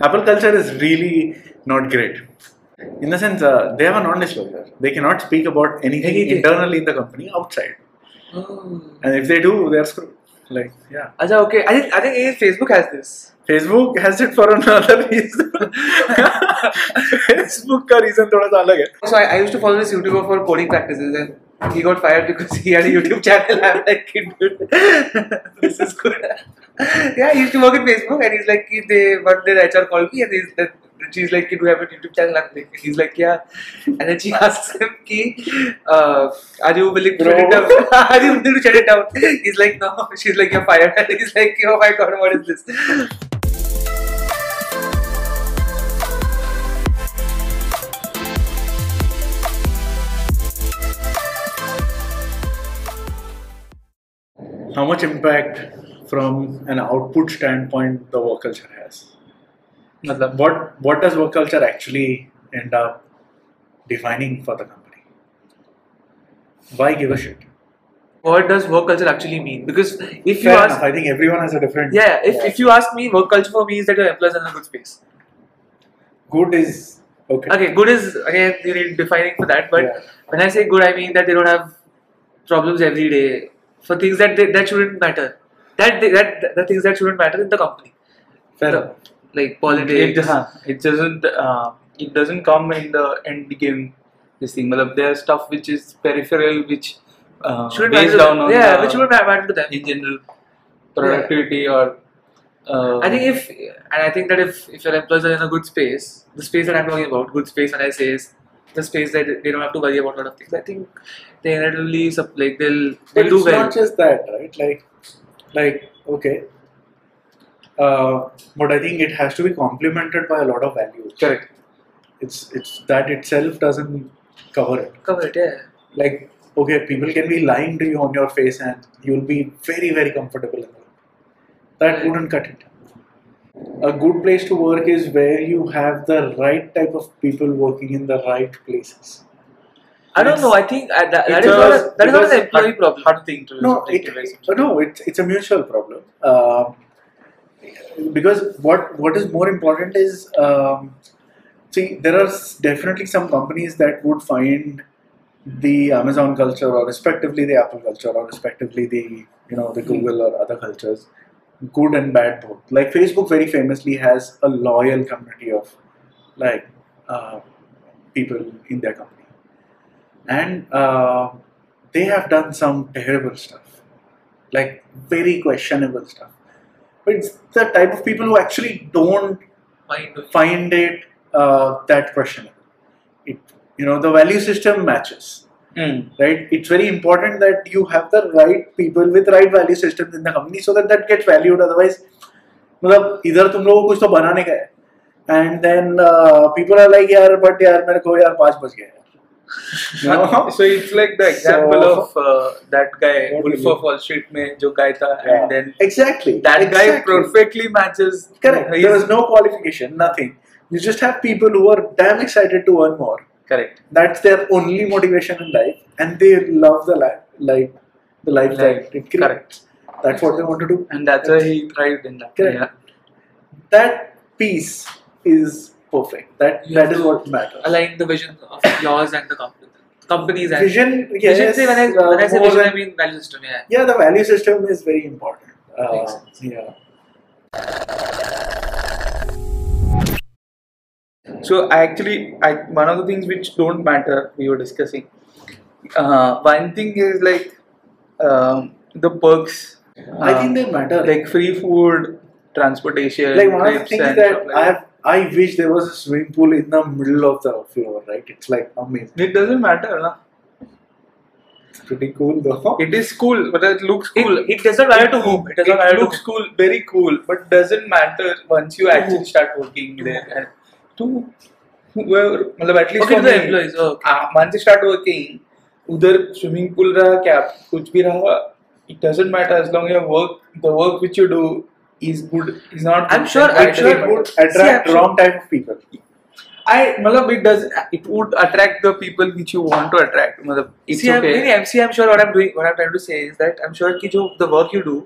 Apple culture is really not great. In the sense, uh, they have a non-disclosure. They cannot speak about anything, Anything. internally in the company outside. Oh. And if they do, they're screwed. Like, yeah. Acha, okay. I think I think eh, Facebook has this. Facebook has it for another reason. Facebook का reason थोड़ा सा अलग है. So I, I used to follow this YouTuber for coding practices and he got fired because he had a YouTube channel. I'm like, dude, this is good. yeah, he used to work at Facebook and he's like, कि they one day the HR called me and he's that she's like, do you have a YouTube channel? I'm like, he's like, yeah. And then she asks him, कि, uh, are you willing to shut it down? are you willing to shut it down? He's like, no. She's like, you're fired. And he's like, oh my god, what is this? How much impact from an output standpoint the work culture has. What what does work culture actually end up defining for the company? Why give a shit? What does work culture actually mean? Because if Fair you ask, enough, I think everyone has a different. Yeah, if, if you ask me, work culture for me is that your employees are in a good space. Good is okay. Okay, good is again you need defining for that. But yeah. when I say good, I mean that they don't have problems every day for things that they, that shouldn't matter. That that the things that shouldn't matter in the company, Fair The- enough. like it, politics. it doesn't uh, it doesn't come in the end game this thing Matlab, there's stuff which is peripheral which uh, Shouldn't based down on yeah, the- which shouldn't matter to them. in general productivity or uh, I think if and I think that if if your employees are in a good space, the space that I'm talking about, good space, when I say is the space that they don't have to worry about a lot of things. I think they inevitably like they'll they'll do it's well. not just that, right? Like, like okay. Uh, but I think it has to be complemented by a lot of values. Correct. It's it's that itself doesn't cover it. Cover it, yeah. Like okay, people can be lying to you on your face and you'll be very very comfortable in that. That Right. wouldn't cut it. A good place to work is where you have the right type of people working in the right places. I don't know. I think uh, that, that is because- not a, that is not an employee hard- problem. hard thing to No, take it, no, it's it's a mutual problem. Um because what what is more important is um, see there are definitely some companies that would find the Amazon culture or respectively the Apple culture or respectively the you know the Google or other cultures good and bad both. Like Facebook very famously has a loyal community of like uh, people in their company, and uh, they have done some terrible stuff, like very questionable stuff. But it's the type of people who actually don't Mind doing- find it uh, that questionable. It you know the value system matches Hmm. right? It's very important that you have the right people with right value systems in the company so that that gets valued. Otherwise, मतलब इधर तुम लोगों को कुछ तो बनाने का है and then uh, people are like यार but यार मेरे को यार पाँच बज गए So it's like the example of uh, that guy, Wolf of Wall Street, mein jo guy tha, and then exactly that guy perfectly matches. Correct. Uh, there is no qualification, nothing. You just have people who are damn excited to earn more. Correct. That's their only motivation in life, and they love the life, life the life, life. Correct. That's what they want to do, and that's, that's why he thrived in that. Correct. That piece is perfect. That You that have is to what matters. align the vision of yours and the company, companies and Vision, yes. Vision say when I uh, when I say more vision, I mean value system. Yeah. yeah, the value system is very important. Uh, Makes sense. yeah. So I actually, I, one of the things which don't matter we were discussing. Uh, one thing is like um, the perks. I think they matter. like free food, transportation, like one of the trips things and that like I have, I wish there was a swimming pool in the middle of the floor. Right? It's like amazing. It doesn't matter, na? It's pretty cool though. It is cool, but it looks cool. It, it doesn't matter to whom. It doesn't It matter to looks cool, very cool, but doesn't matter once you actually start working there. And to whoever, मतलब at least Okay, for to the me, employees. Oh, okay. uh, once you start working, उधर swimming pool रहा क्या कुछ भी रहा it doesn't matter as long as your work the work which you do is good is not I'm good, sure- then I'm why sure does it would matter? attract See, wrong type of people. I मतलब it does it would attract the people which you want to attract मतलब it's see, I'm, okay really, I'm, see, I'm sure what I'm doing, what I'm trying to say is that I'm sure कि जो the work you do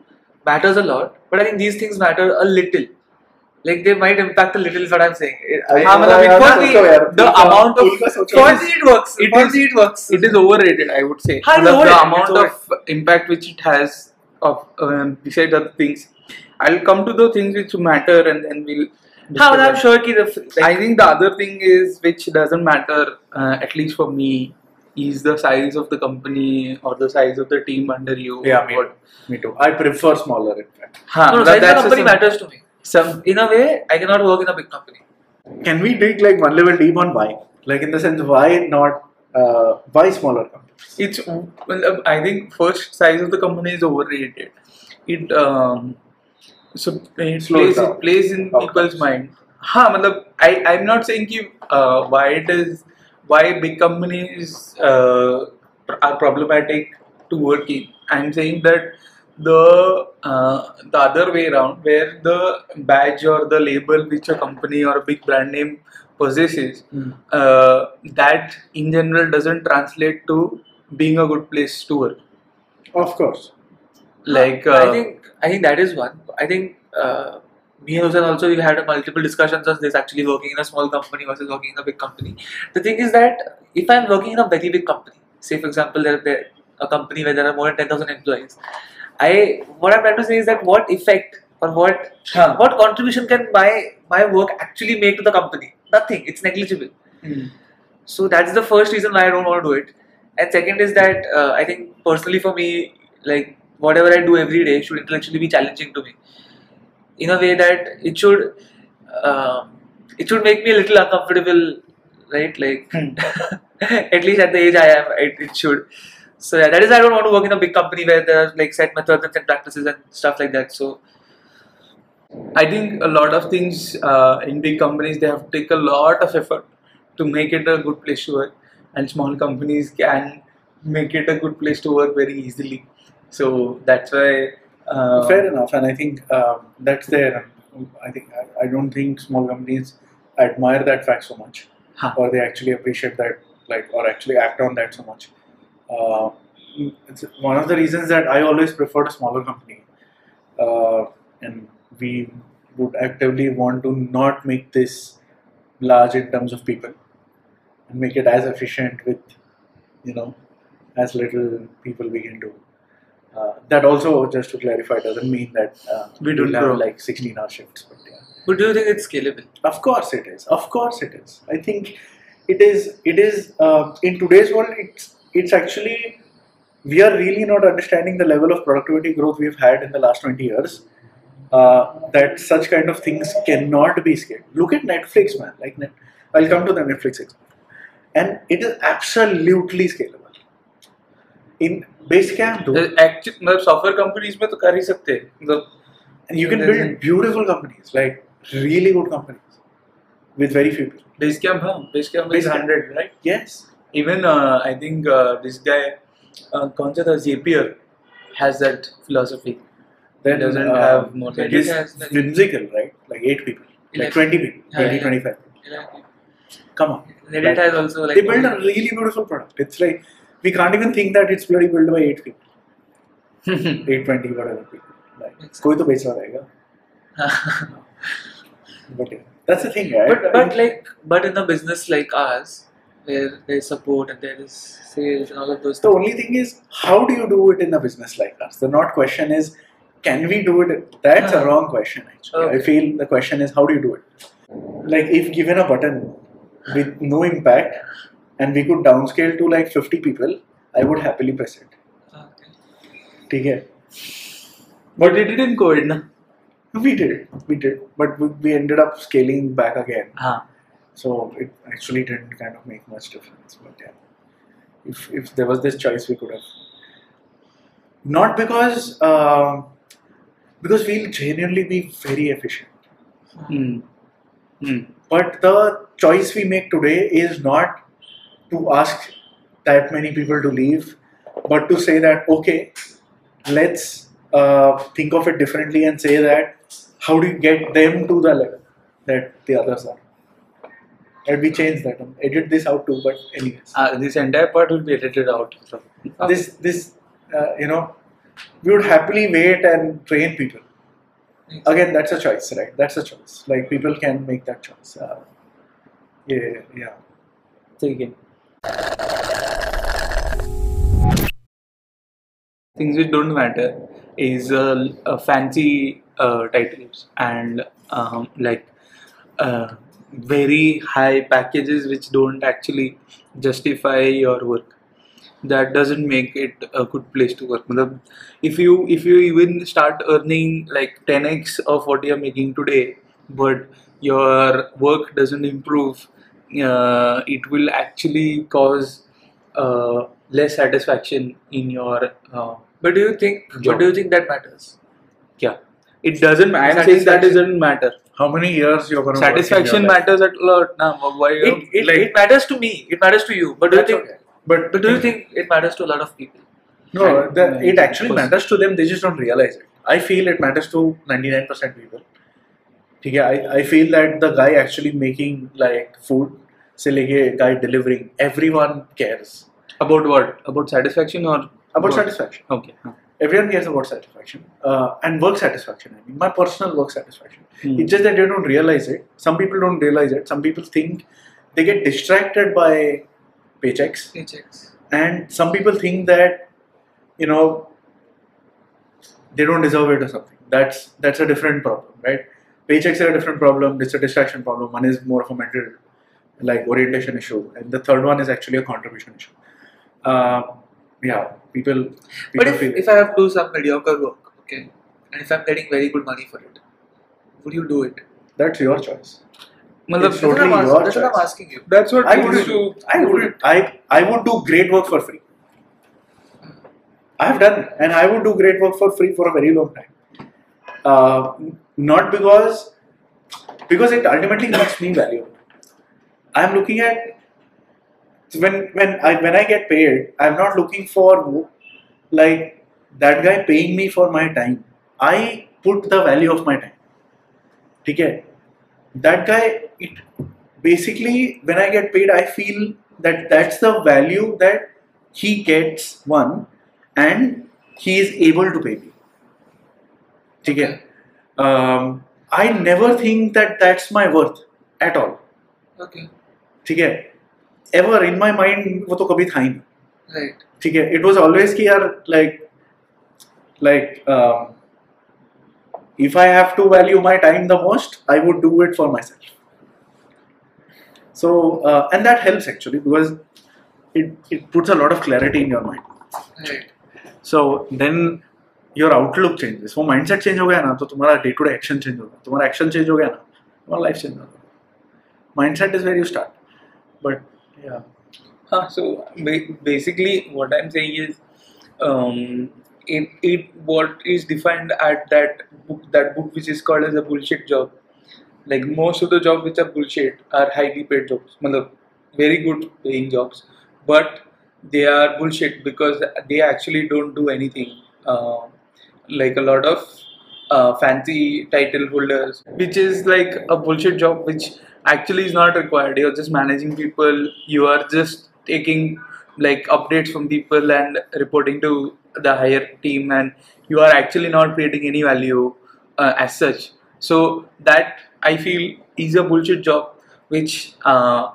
matters a lot, but I think these things matter a little. like they might impact a little. Is what I'm saying. I, हाँ, मतलब यार, for सोचो the- यार, the उनका- amount of- उनका सोचो। for the it works. It for is- the it works. it is overrated, I would say. हाँ, it's मतलब the overrated, amount it's of impact which it has of um, besides other things. I'll come to the things which matter and then we'll. How I'm sure ki the, like, I think the other thing is which doesn't matter, uh, at least for me, is the size of the company or the size of the team under you. Yeah, me, me too. I prefer smaller, in fact. Huh, no, no, size of the company matters to me. Some, in a way, I cannot work in a big company. Can we dig like one level deep on why? Like in the sense, why not? Uh, why smaller companies? It's well, I think first size of the company is overrated. It um, so it Slows plays down. it plays in Outcomes. people's mind. हाँ मतलब I I'm not saying कि uh, why it is why big companies uh, are problematic to work in. I'm saying that the uh, the other way around where the badge or the label which a company or a big brand name possesses uh, that in general doesn't translate to being a good place to work. Of course. Like I uh, think I think that is one. I think uh, me and Hussein also we had multiple discussions on this. Actually, working in a small company versus working in a big company. The thing is that if I'm working in a very big company, say for example, there, there a company where there are more than ten thousand employees, I what I'm trying to say is that what effect or what Huh. what contribution can my my work actually make to the company? Nothing. It's negligible. Hmm. So that's the first reason why I don't want to do it. And second is that uh, I think personally for me, like whatever I do every day should intellectually be challenging to me, in a way that it should uh, it should make me a little uncomfortable, right? Like at least at the age I am, it, it should. So yeah, that is I don't want to work in a big company where there are like set methods and practices and stuff like that. So I think a lot of things uh, in big companies they have to take a lot of effort to make it a good place to work, and small companies can make it a good place to work very easily. So that's why. Uh, Fair enough, and I think um, that's there. I think I, I don't think small companies admire that fact so much, Huh. or they actually appreciate that, like, or actually act on that so much. Uh, it's one of the reasons that I always preferred a smaller company, uh, and we would actively want to not make this large in terms of people, and make it as efficient with, you know, as little people we can do. Uh, that also, just to clarify, doesn't mean that uh, We don't grow. have like 16 hour shifts. But yeah. but do you think it's scalable? Of course it is. Of course it is. I think it is. It is uh, in today's world. It's it's actually we are really not understanding the level of productivity growth we've had in the last 20 years. Uh, that such kind of things cannot be scaled. Look at Netflix, man. Like Net, I'll come to the Netflix example, and it is absolutely scalable. In Basecamp though. Actually, मतलब software companies में तो कर ही सकते you can build beautiful companies like really good companies with very few people. Basecamp हाँ Basecamp is hundred right? Yes. Even uh, I think uh, this guy uh, कौन सा था has that philosophy. Then, doesn't uh, have more than ten has right? Like eight people, like 20 people, 20, 25 people. Come on. They build a really beautiful product. It's like we can't even think that it's bloody built by eight people, eight twenty whatever people. Like Makes कोई तो बेच रहा रहेगा. But yeah, that's the thing, right? but but like but in a business like ours where there is support and there is sales and all of those the only thing is how do you do it in a business like us? The not question is can we do it? That's a Uh-huh. wrong question actually. I Okay. feel the question is how do you do it? Like if given a button with no impact and we could downscale to like 50 people, I would happily press it. okay. ठीक है? But it didn't go in. na? We did, we did, but we, we ended up scaling back again. हाँ. So it actually didn't kind of make much difference. But yeah, if if there was this choice, we could have. Not because um because we'll genuinely be very efficient. Hmm. Hmm. But the choice we make today is not to ask that many people to leave, but to say that, okay, let's uh, think of it differently and say that how do you get them to the level that the others are? And we change that. Um, edit this out too, but anyways. Uh, this entire part will be edited out. So. Okay. This, this, uh, you know, we would happily wait and train people. Again, that's a choice, right? That's a choice. Like people can make that choice. Uh, yeah, yeah. So again things which don't matter is uh, uh, fancy uh, titles and um, like uh, very high packages which don't actually justify your work. That doesn't make it a good place to work. If you if you even start earning like 10x of what you're making today but your work doesn't improve uh, it will actually cause uh, less satisfaction in your uh, But do you think? Job. But do you think that matters? yeah it doesn't i'm saying that doesn't matter how many years you're gonna satisfaction work in your life? matters a lot now why It, it, Like- it matters to me. It matters to you. But do you think? okay. but But do you think it matters to a lot of people? no the, it actually matters to them they just don't realize it i feel it matters to 99% people ठीक है I, I feel that the guy actually making like food से लेके guy delivering everyone cares about what about satisfaction or about what? satisfaction okay huh. everyone cares about satisfaction uh, and work satisfaction i mean my personal work satisfaction Hmm. it's just that they don't realize it some people don't realize it some people think they get distracted by paychecks Paychecks. and some people think that you know they don't deserve it or something that's that's a different problem right Paychecks are a different problem it's a distraction problem one is more of a mental like orientation issue and the third one is actually a contribution issue uh, yeah people, people But if, feel if I have to do some mediocre work, okay, and if I'm getting very good money for it, would you do it? that's your choice Matlab, It's That's what, I'm, Totally ask- your that's what I'm choice. asking you. that's what I leads wouldn't. to I wouldn't. I I would do great work for free. I have done, and I would do great work for free for a very long time. Uh, not because because it ultimately makes me valuable. I'm looking at when when I when I get paid, I'm not looking for like that guy paying me for my time. I put the value of my time. Okay, that guy it basically when I get paid, I feel that that's the value that he gets one, and he is able to pay me. Okay, um, I never think that that's my worth at all. Okay, ठीक है ever in my mind वो तो कभी था ही नहीं right. ठीक है it was always की यार like like if I have to value my time the most, I would do it for myself. So, uh, and that helps actually because it, it puts a lot of clarity in your mind. Right. So then your outlook changes. वो mindset change हो गया ना तो तुम्हारा day to day action change होगा तुम्हारा action change हो गया ना तुम्हारा life change होगा mindset is where you start but yeah Huh, so ba- basically, what I'm saying is, um, it, it what is defined at that book that book which is called as a bullshit job. Like most of the jobs which are bullshit are highly paid jobs, matlab, very good paying jobs, but they are bullshit because they actually don't do anything. Uh, like a lot of uh, fancy title holders, which is like a bullshit job, which actually is not required. You're just managing people. You are just taking like updates from people and reporting to the higher team, and you are actually not creating any value uh, as such. So that I feel is a bullshit job, which uh,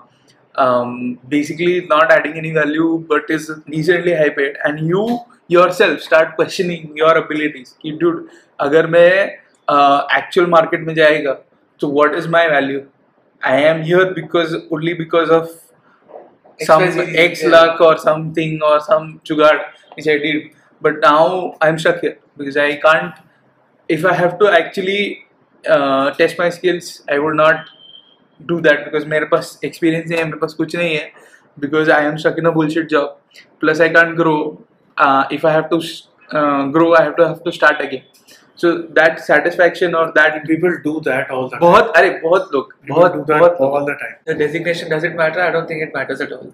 um, basically is not adding any value but is decently high paid and you yourself start questioning your abilities कि dude अगर मैं uh, actual market में जाएगा so what is my value I am here because only because of some X yeah. luck or something or some jugaad which I did but now I'm stuck here because I can't if I have to actually uh, test my skills I would not do that because मेरे पास experience नहीं है मेरे पास कुछ नहीं है because I am stuck in a bullshit job plus I can't grow uh, if I have to uh, grow I have to have to start again so that satisfaction or that people do that all the time बहुत अरे बहुत लोग people बहुत do that बहुत all the time The designation does it matter? I don't think it matters at all.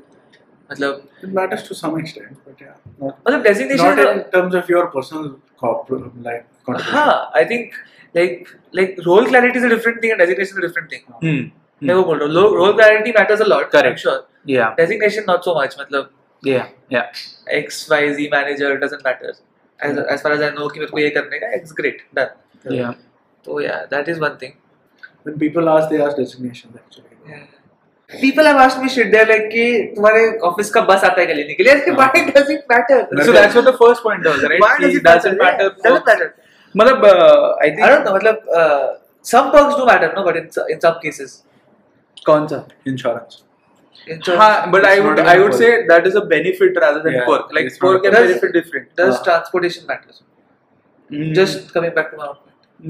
मतलब it matters to some extent but yeah not, मतलब designation not in terms of your personal corp- like contribution. हाँ I think like like role clarity is a different thing and designation is a different thing. hmm. मैं वो बोल रहा हूँ Lo- role clarity matters a lot. Correct. I'm sure. yeah Designation not so much. मतलब yeah yeah X Y Z manager doesn't matter. As, as far as I know कि मेरे को ये करने का it's great done. yeah So yeah, that is one thing. When people ask, they ask designations actually. Yeah. People have asked me shit. They're like कि तुम्हारे office का बस आता है क्या लेने के लिए? I Why does it matter? So that's what the first point was, right? Why does It doesn't matter? matter. Yeah, doesn't matter. मतलब uh, I think I don't know. मतलब uh, some perks do matter, no? But in in some cases, कौन सा? Insurance. insurance हाँ, but I It's would not I even would perk. say that is a benefit rather than Yeah, perk. Like it's not perk a and perk. benefit different. does Uh, transportation matters? Mm. Just coming back to my point.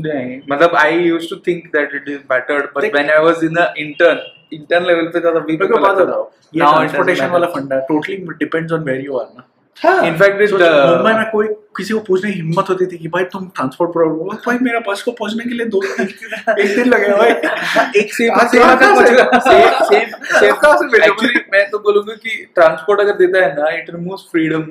नहीं मतलब I used to think that it is mattered, but Like- when I was in the intern, intern level पे था तभी मेरे मेरे को को बात लगता बताओ था. ये Now it doesn't transportation matter. वाला फंडा totally depends on where you are ना It, सोच, uh, मुंबई में कोई किसी को पूछने की हिम्मत होती थी कि भाई तुम ट्रांसपोर्ट प्रॉब्लम भाई मेरा बस को पहुँचने के लिए दो एक दिन लगेगा भाई। एक सेम सेम सेम एक्चुअली मैं तो बोलूँगा कि ट्रांसपोर्ट अगर देता है ना it removes freedom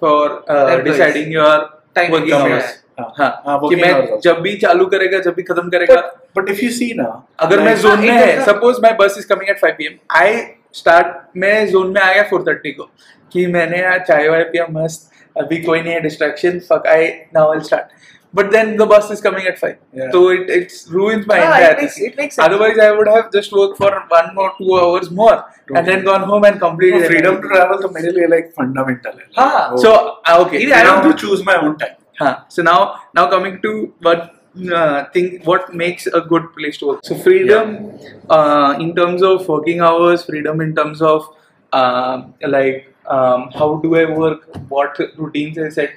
for deciding your Time working hours हाँ, हाँ हाँ, कि मैं जब भी चालू करेगा जब भी खत्म करेगा। बट इफ़ यू सी ना अगर मैं जोन में हाँ, है suppose my bus is coming at 5 PM I start मैं जोन में आ गया 4:30 को कि मैंने यार चाय वाय पिया मस्त अभी कोई नहीं है distraction fuck I now I start but then the bus is coming at 5 Yeah. so it it's ruins my Ah, it entire makes- thing. it makes sense. otherwise i would have just worked for one or two hours more and then gone home and completed freedom to travel तो मेरे लिए like fundamental है हाँ. वो- so uh, okay Even I freedom don't to choose my own time Huh. So now, now coming to what uh, thing, what makes a good place to work. So freedom, uh, in terms of working hours, freedom in terms of um like um, how do I work, what routines I set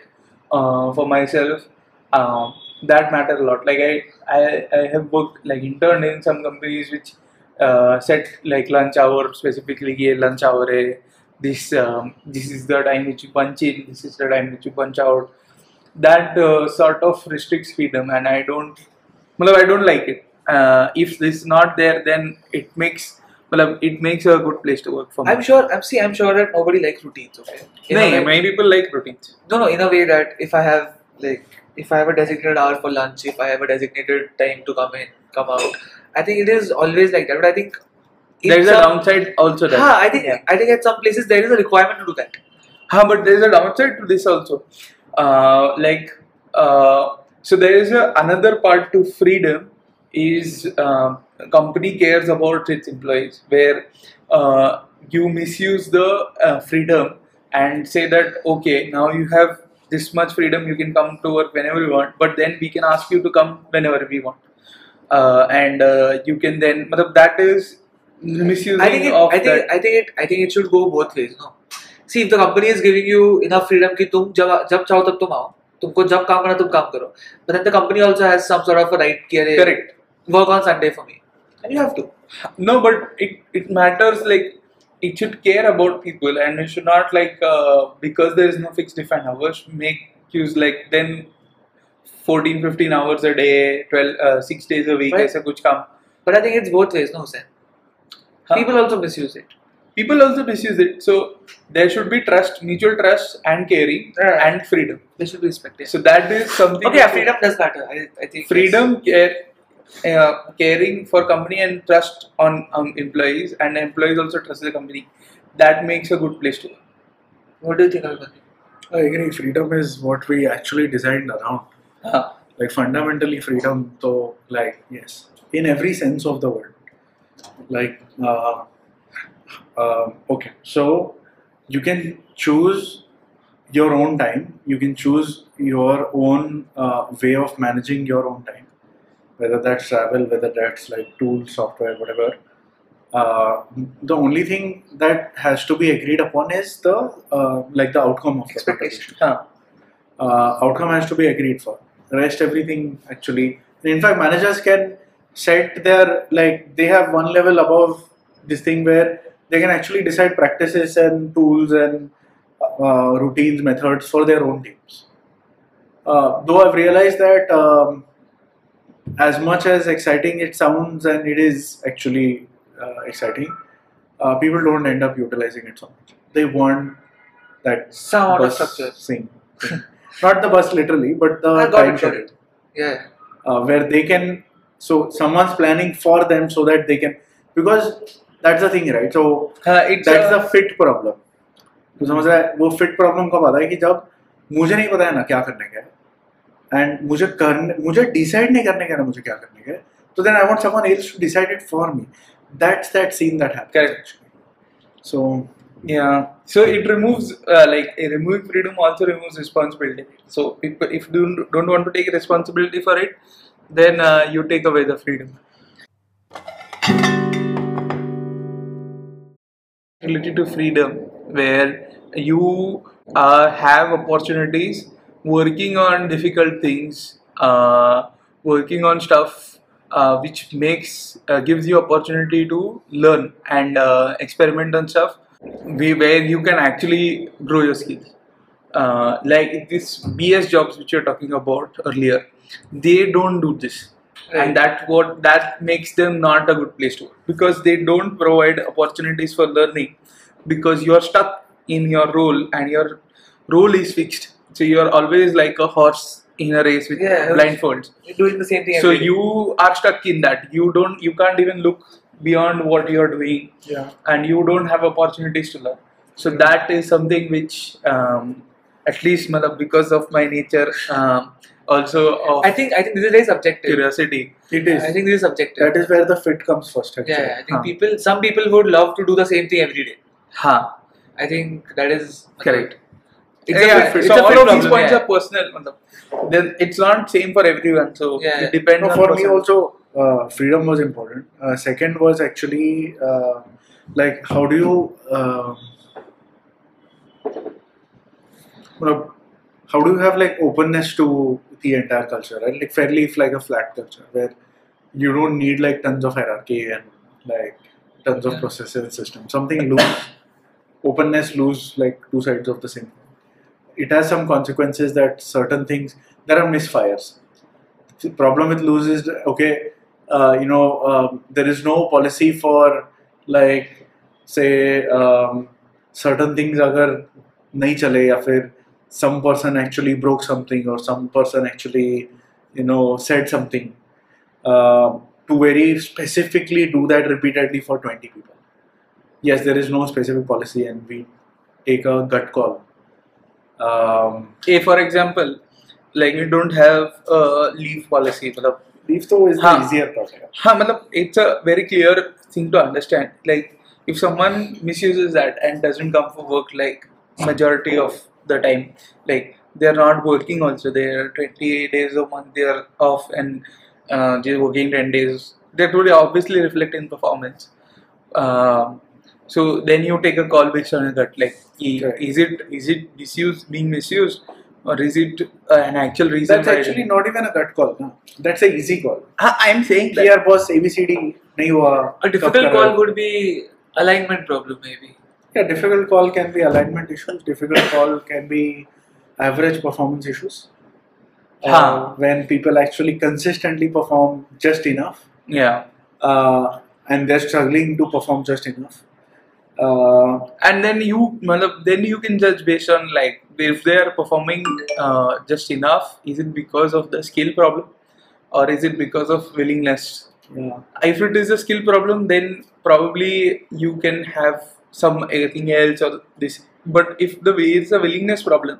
uh, for myself. Um, that matter a lot. Like I, I, I have worked like interned in some companies which uh, set like lunch hour specifically. ये lunch hour. This um, this is the time which you punch in. This is the time which you punch out that uh, sort of restricts freedom and i don't well, i don't like it uh, if this is not there then it makes well, it makes a good place to work for me I'm sure. I'm see. I'm sure that nobody likes routines. Okay. In no, way- many people like routines no, no. In a way that if I have like if I have a designated hour for lunch, if I have a designated time to come in, come out, I think it is always like that. But I think there's a downside also that Huh, I think yeah. I think at some places there is a requirement to do that. Huh, but there's a downside to this also. Uh, like, uh, so there is a, another part to freedom is uh, company cares about its employees where uh, you misuse the uh, freedom and say that okay now you have this much freedom you can come to work whenever you want but then we can ask you to come whenever we want uh, and uh, you can then that is misusing I think it, of I think I think it I think it should go both ways. No. See if the company is giving you in enough freedom कि तुम जब जब चाहो तब तुम आओ। तुमको जब काम करना तुम काम करो। But then the company also has some sort of a right कि अरे correct work on Sunday for me and you have to no but it it matters like it should care about people and it should not like because there is no fix defined hours make use like then 14 15 hours a day 12 6 days a week ऐसा कुछ काम। But I think it's both ways no sir people also misuse it people also misuse it so there should be trust mutual trust and caring Right. and freedom they should be respected so that is something okay yeah, freedom does matter I, I think freedom care uh, caring for company and trust on um, employees and employees also trust the company that makes a good place to work what do you think Abhimanyu? I agree. Freedom is what we actually designed around. Huh. Like fundamentally, freedom. So, like yes, in every sense of the word. Like, uh, uh, okay, so you can choose your own time. You can choose your own uh, way of managing your own time. Whether that's travel, whether that's like tools, software, whatever. Uh, the only thing that has to be agreed upon is the uh, like the outcome of the Expectation. conversation. Uh, outcome has to be agreed for. The rest everything actually. In fact, managers can set their like they have one level above this thing where they can actually decide practices and tools and uh, routines, methods for their own teams. Uh, though I've realized that um, as much as exciting it sounds and it is actually uh, exciting, uh, people don't end up utilizing it so much. They want that of bus structure thing. Not the bus literally, but the time schedule, it. yeah uh, where they can. So someone's planning for them so that they can because that's the thing, right? So Uh, it's that's a- the तो समझ रहा है वो fit problem कब आता है कि जब मुझे नहीं पता है ना क्या करने का है एंड मुझे करने मुझे डिसाइड नहीं करने का ना मुझे क्या करने का है तो then I want someone else to decide it for me that's that scene that happens Correct. So Yeah. So it removes uh, like uh, removing freedom also removes responsibility. So if if you don't, don't want to take responsibility for it, then uh, you take away the freedom. Related to freedom, where you uh, have opportunities working on difficult things, uh, working on stuff uh, which makes uh, gives you opportunity to learn and uh, experiment on stuff where you can actually grow your skills. Uh, like this BS jobs which you're talking about earlier, they don't do this, Right. and that what that makes them not a good place to work because they don't provide opportunities for learning because you're stuck in your role and your role is fixed. So you're always like a horse in a race with Yeah. blindfolds. Doing the same thing. So you are stuck in that. You don't. You can't even look beyond what you're doing yeah and you don't have opportunities to learn. So that is something which, um, at least, because of my nature, um, also of I think I think this is very subjective. curiosity. it is I think this is subjective. that is where the fit comes first actually yeah, I think Huh. people, some people would love to do the same thing every day. Ha, I think that is correct. It's yeah, a, it's so a all fit of these points yeah. are personal. Then it's not same for everyone. So Yeah. it depends. No, on for me also, uh, freedom was important. Uh, second was actually uh, like how do you, uh, how do you have like openness to the entire culture, right? Like fairly like a flat culture where you don't need like tons of hierarchy and like tons of Yeah. processes and systems. Something loose, openness lose like two sides of the same. It has some consequences that certain things there are misfires the problem with lose is okay uh, you know um, there is no policy for like say um, certain things agar nahi chale ya fir some person actually broke something or some person actually you know said something uh, to very specifically do that repeatedly for 20 people yes there is no specific policy and we take a gut call um, A, for example, like we don't have a leave policy. malab, leave though is the Huh. easier part हाँ मतलब it's a very clear thing to understand. Like if someone misuses that and doesn't come for work like majority of the time. Like they're not working also. They're 28 days a month they're off and uh, they're working 10 days. That would obviously reflect in performance. Uh, so then you take a call based on a like is it is it misused being misused or is it uh, an actual reason that's actually not even a gut call no? that's an easy call. I'm saying that here boss abcd nahi a difficult call would be alignment problem maybe. Yeah, difficult call can be alignment issues. Difficult call can be average performance issues. Uh, Huh. when people actually consistently perform just enough, Yeah. uh, and they're struggling to perform just enough. Uh, and then you then you can judge based on like if they are performing uh, just enough is it because of the skill problem or is it because of willingness yeah. if it is a skill problem then probably you can have some anything else or this but if the way is a willingness problem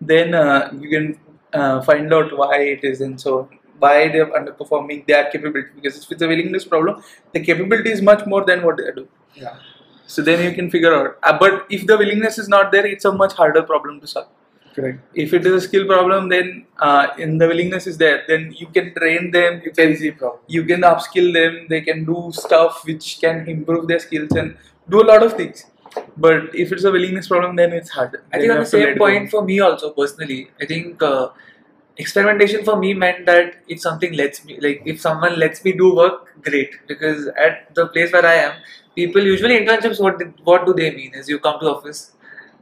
then uh, you can uh, find out why it is and so why they're underperforming their capability because if it's a willingness problem the capability is much more than what they do Yeah. so then you can figure out. Uh, but if the willingness is not there, it's a much harder problem to solve. Correct. If it is a skill problem, then uh, in the willingness is there, then you can train them. You can easy problem. you can upskill them. They can do stuff which can improve their skills and do a lot of things. But if it's a willingness problem, then it's hard. I Then think on the same go. point for me also personally, I think uh, experimentation for me meant that if something lets me, like if someone lets me do work, great. Because at the place where I am, people usually internships. What did, what do they mean? Is you come to office,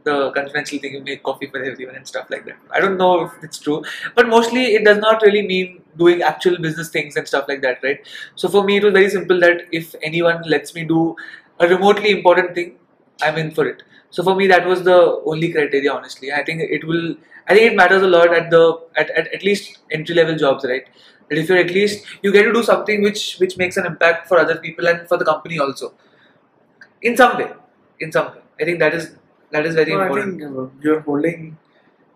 the conventional thing, you make coffee for everyone and stuff like that. I don't know if it's true, but mostly it does not really mean doing actual business things and stuff like that, right? So for me, it was very simple that if anyone lets me do a remotely important thing, I'm in for it. So for me, that was the only criteria. Honestly, I think it will. I think it matters a lot at the at, at, at least entry level jobs, right? That if you're at least you get to do something which which makes an impact for other people and for the company also, in some way, in some way. I think that is that is very No, I important. think uh, you're holding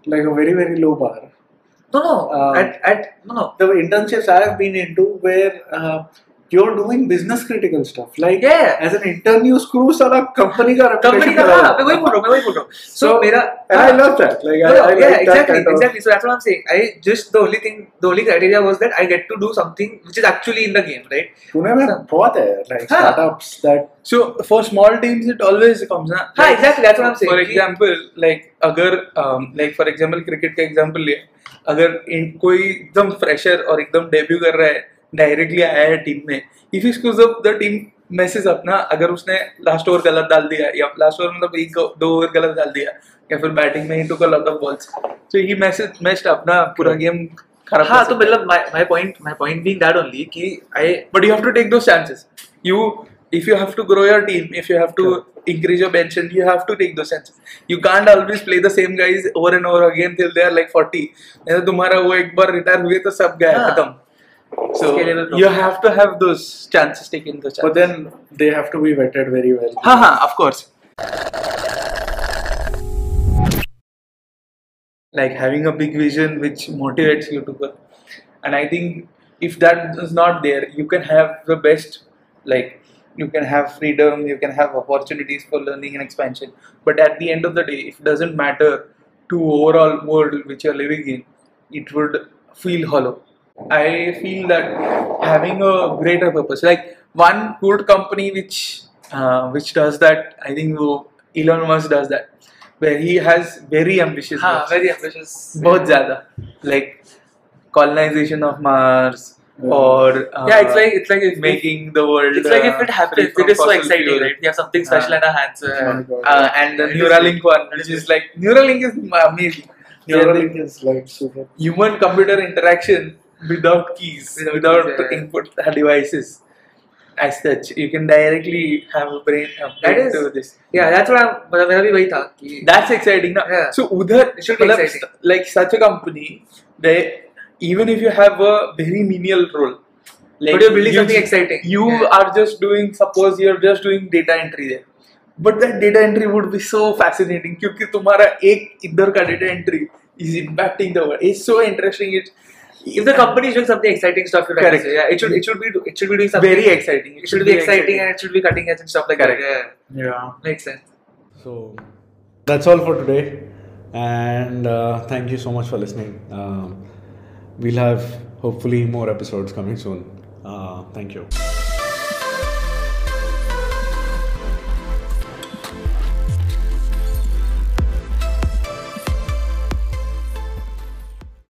like a very very low bar. No, no. Um, at at no, no. the internships I have been into where uh, you're doing business critical stuff. Like Yeah. as an intern, you screw साला company का company reputation का हाँ मैं वही है. बोल रहा हूँ मैं वही बोल रहा हूँ so मेरा And I love that. Like No, I, I yeah, like that exactly, kind exactly. So that's what I'm saying. I just the only thing, the only criteria was that I get to do something which is actually in the game, right? Pune में बहुत है like हाँ. startups that So for small teams, it always comes. Na? हाँ, exactly. That's what I'm saying. For example, like अगर um, like for example cricket का example लिया अगर कोई एकदम fresher और एकदम debut कर रहा है डायरेक्टली आया है टीम में। If he scores up the team message अपना अगर उसने लास्ट ओवर गलत डाल दिया या लास्ट ओवर मतलब एक दो ओवर गलत डाल दिया या फिर बैटिंग में ही तो लॉट ऑफ़ बॉल्स तो ही मैसेज मैस्ट अपना पूरा गेम खराब हाँ तो मतलब my point my point being that only कि I but you have to take those chances you if you have to grow your team if you have to increase your bench and you have to take those chances you can't always play the same guys over and over again till they are like 40. तुम्हारा वो एक बार retire हुए तो सब गया खत्म। So you have to have those chances taken those chances. but then they have to be vetted very well. हाँ of course. Like having a big vision which motivates you to work. And I think if that is not there, you can have the best, like you can have freedom, you can have opportunities for learning and expansion. But at the end of the day, if it doesn't matter to overall world which you're living in, it would feel hollow. I feel that having a greater purpose, like one good company which uh, which does that, I think Elon Musk does that, where he has very ambitious. Ha! very ambitious. Both zyada. like colonization of Mars. Yeah. Or uh, yeah, it's uh, like it's like making the world. It's like if it uh, happens, it is so exciting, fuel. right? We have something special in our hands, uh, and the Neuralink one, which is like Neuralink is amazing. Neuralink is like super. Human computer interaction without keys, Without without, keys, yeah. input devices. As such, you can directly have a brain, a That is- to this. yeah, that's what I'm. मतलब मेरा भी वही था कि That's exciting. Na? Yeah. So उधर मतलब like such a company, they even if you have a very menial role, like but you're building you something exciting. You Yeah. are just doing. Suppose you're just doing data entry there, but that data entry would be so fascinating क्योंकि तुम्हारा एक इधर का data entry is impacting the world. It's so interesting. It's if the company is doing something exciting stuff, you're right. Correct. Yeah, it should it should be it should be doing something very exciting. It should be exciting and it should be cutting edge and stuff like Correct. that. Yeah, Yeah. makes sense. So that's all for today, and uh, thank you so much for listening. Um, we'll have hopefully more episodes coming soon. Uh, thank you.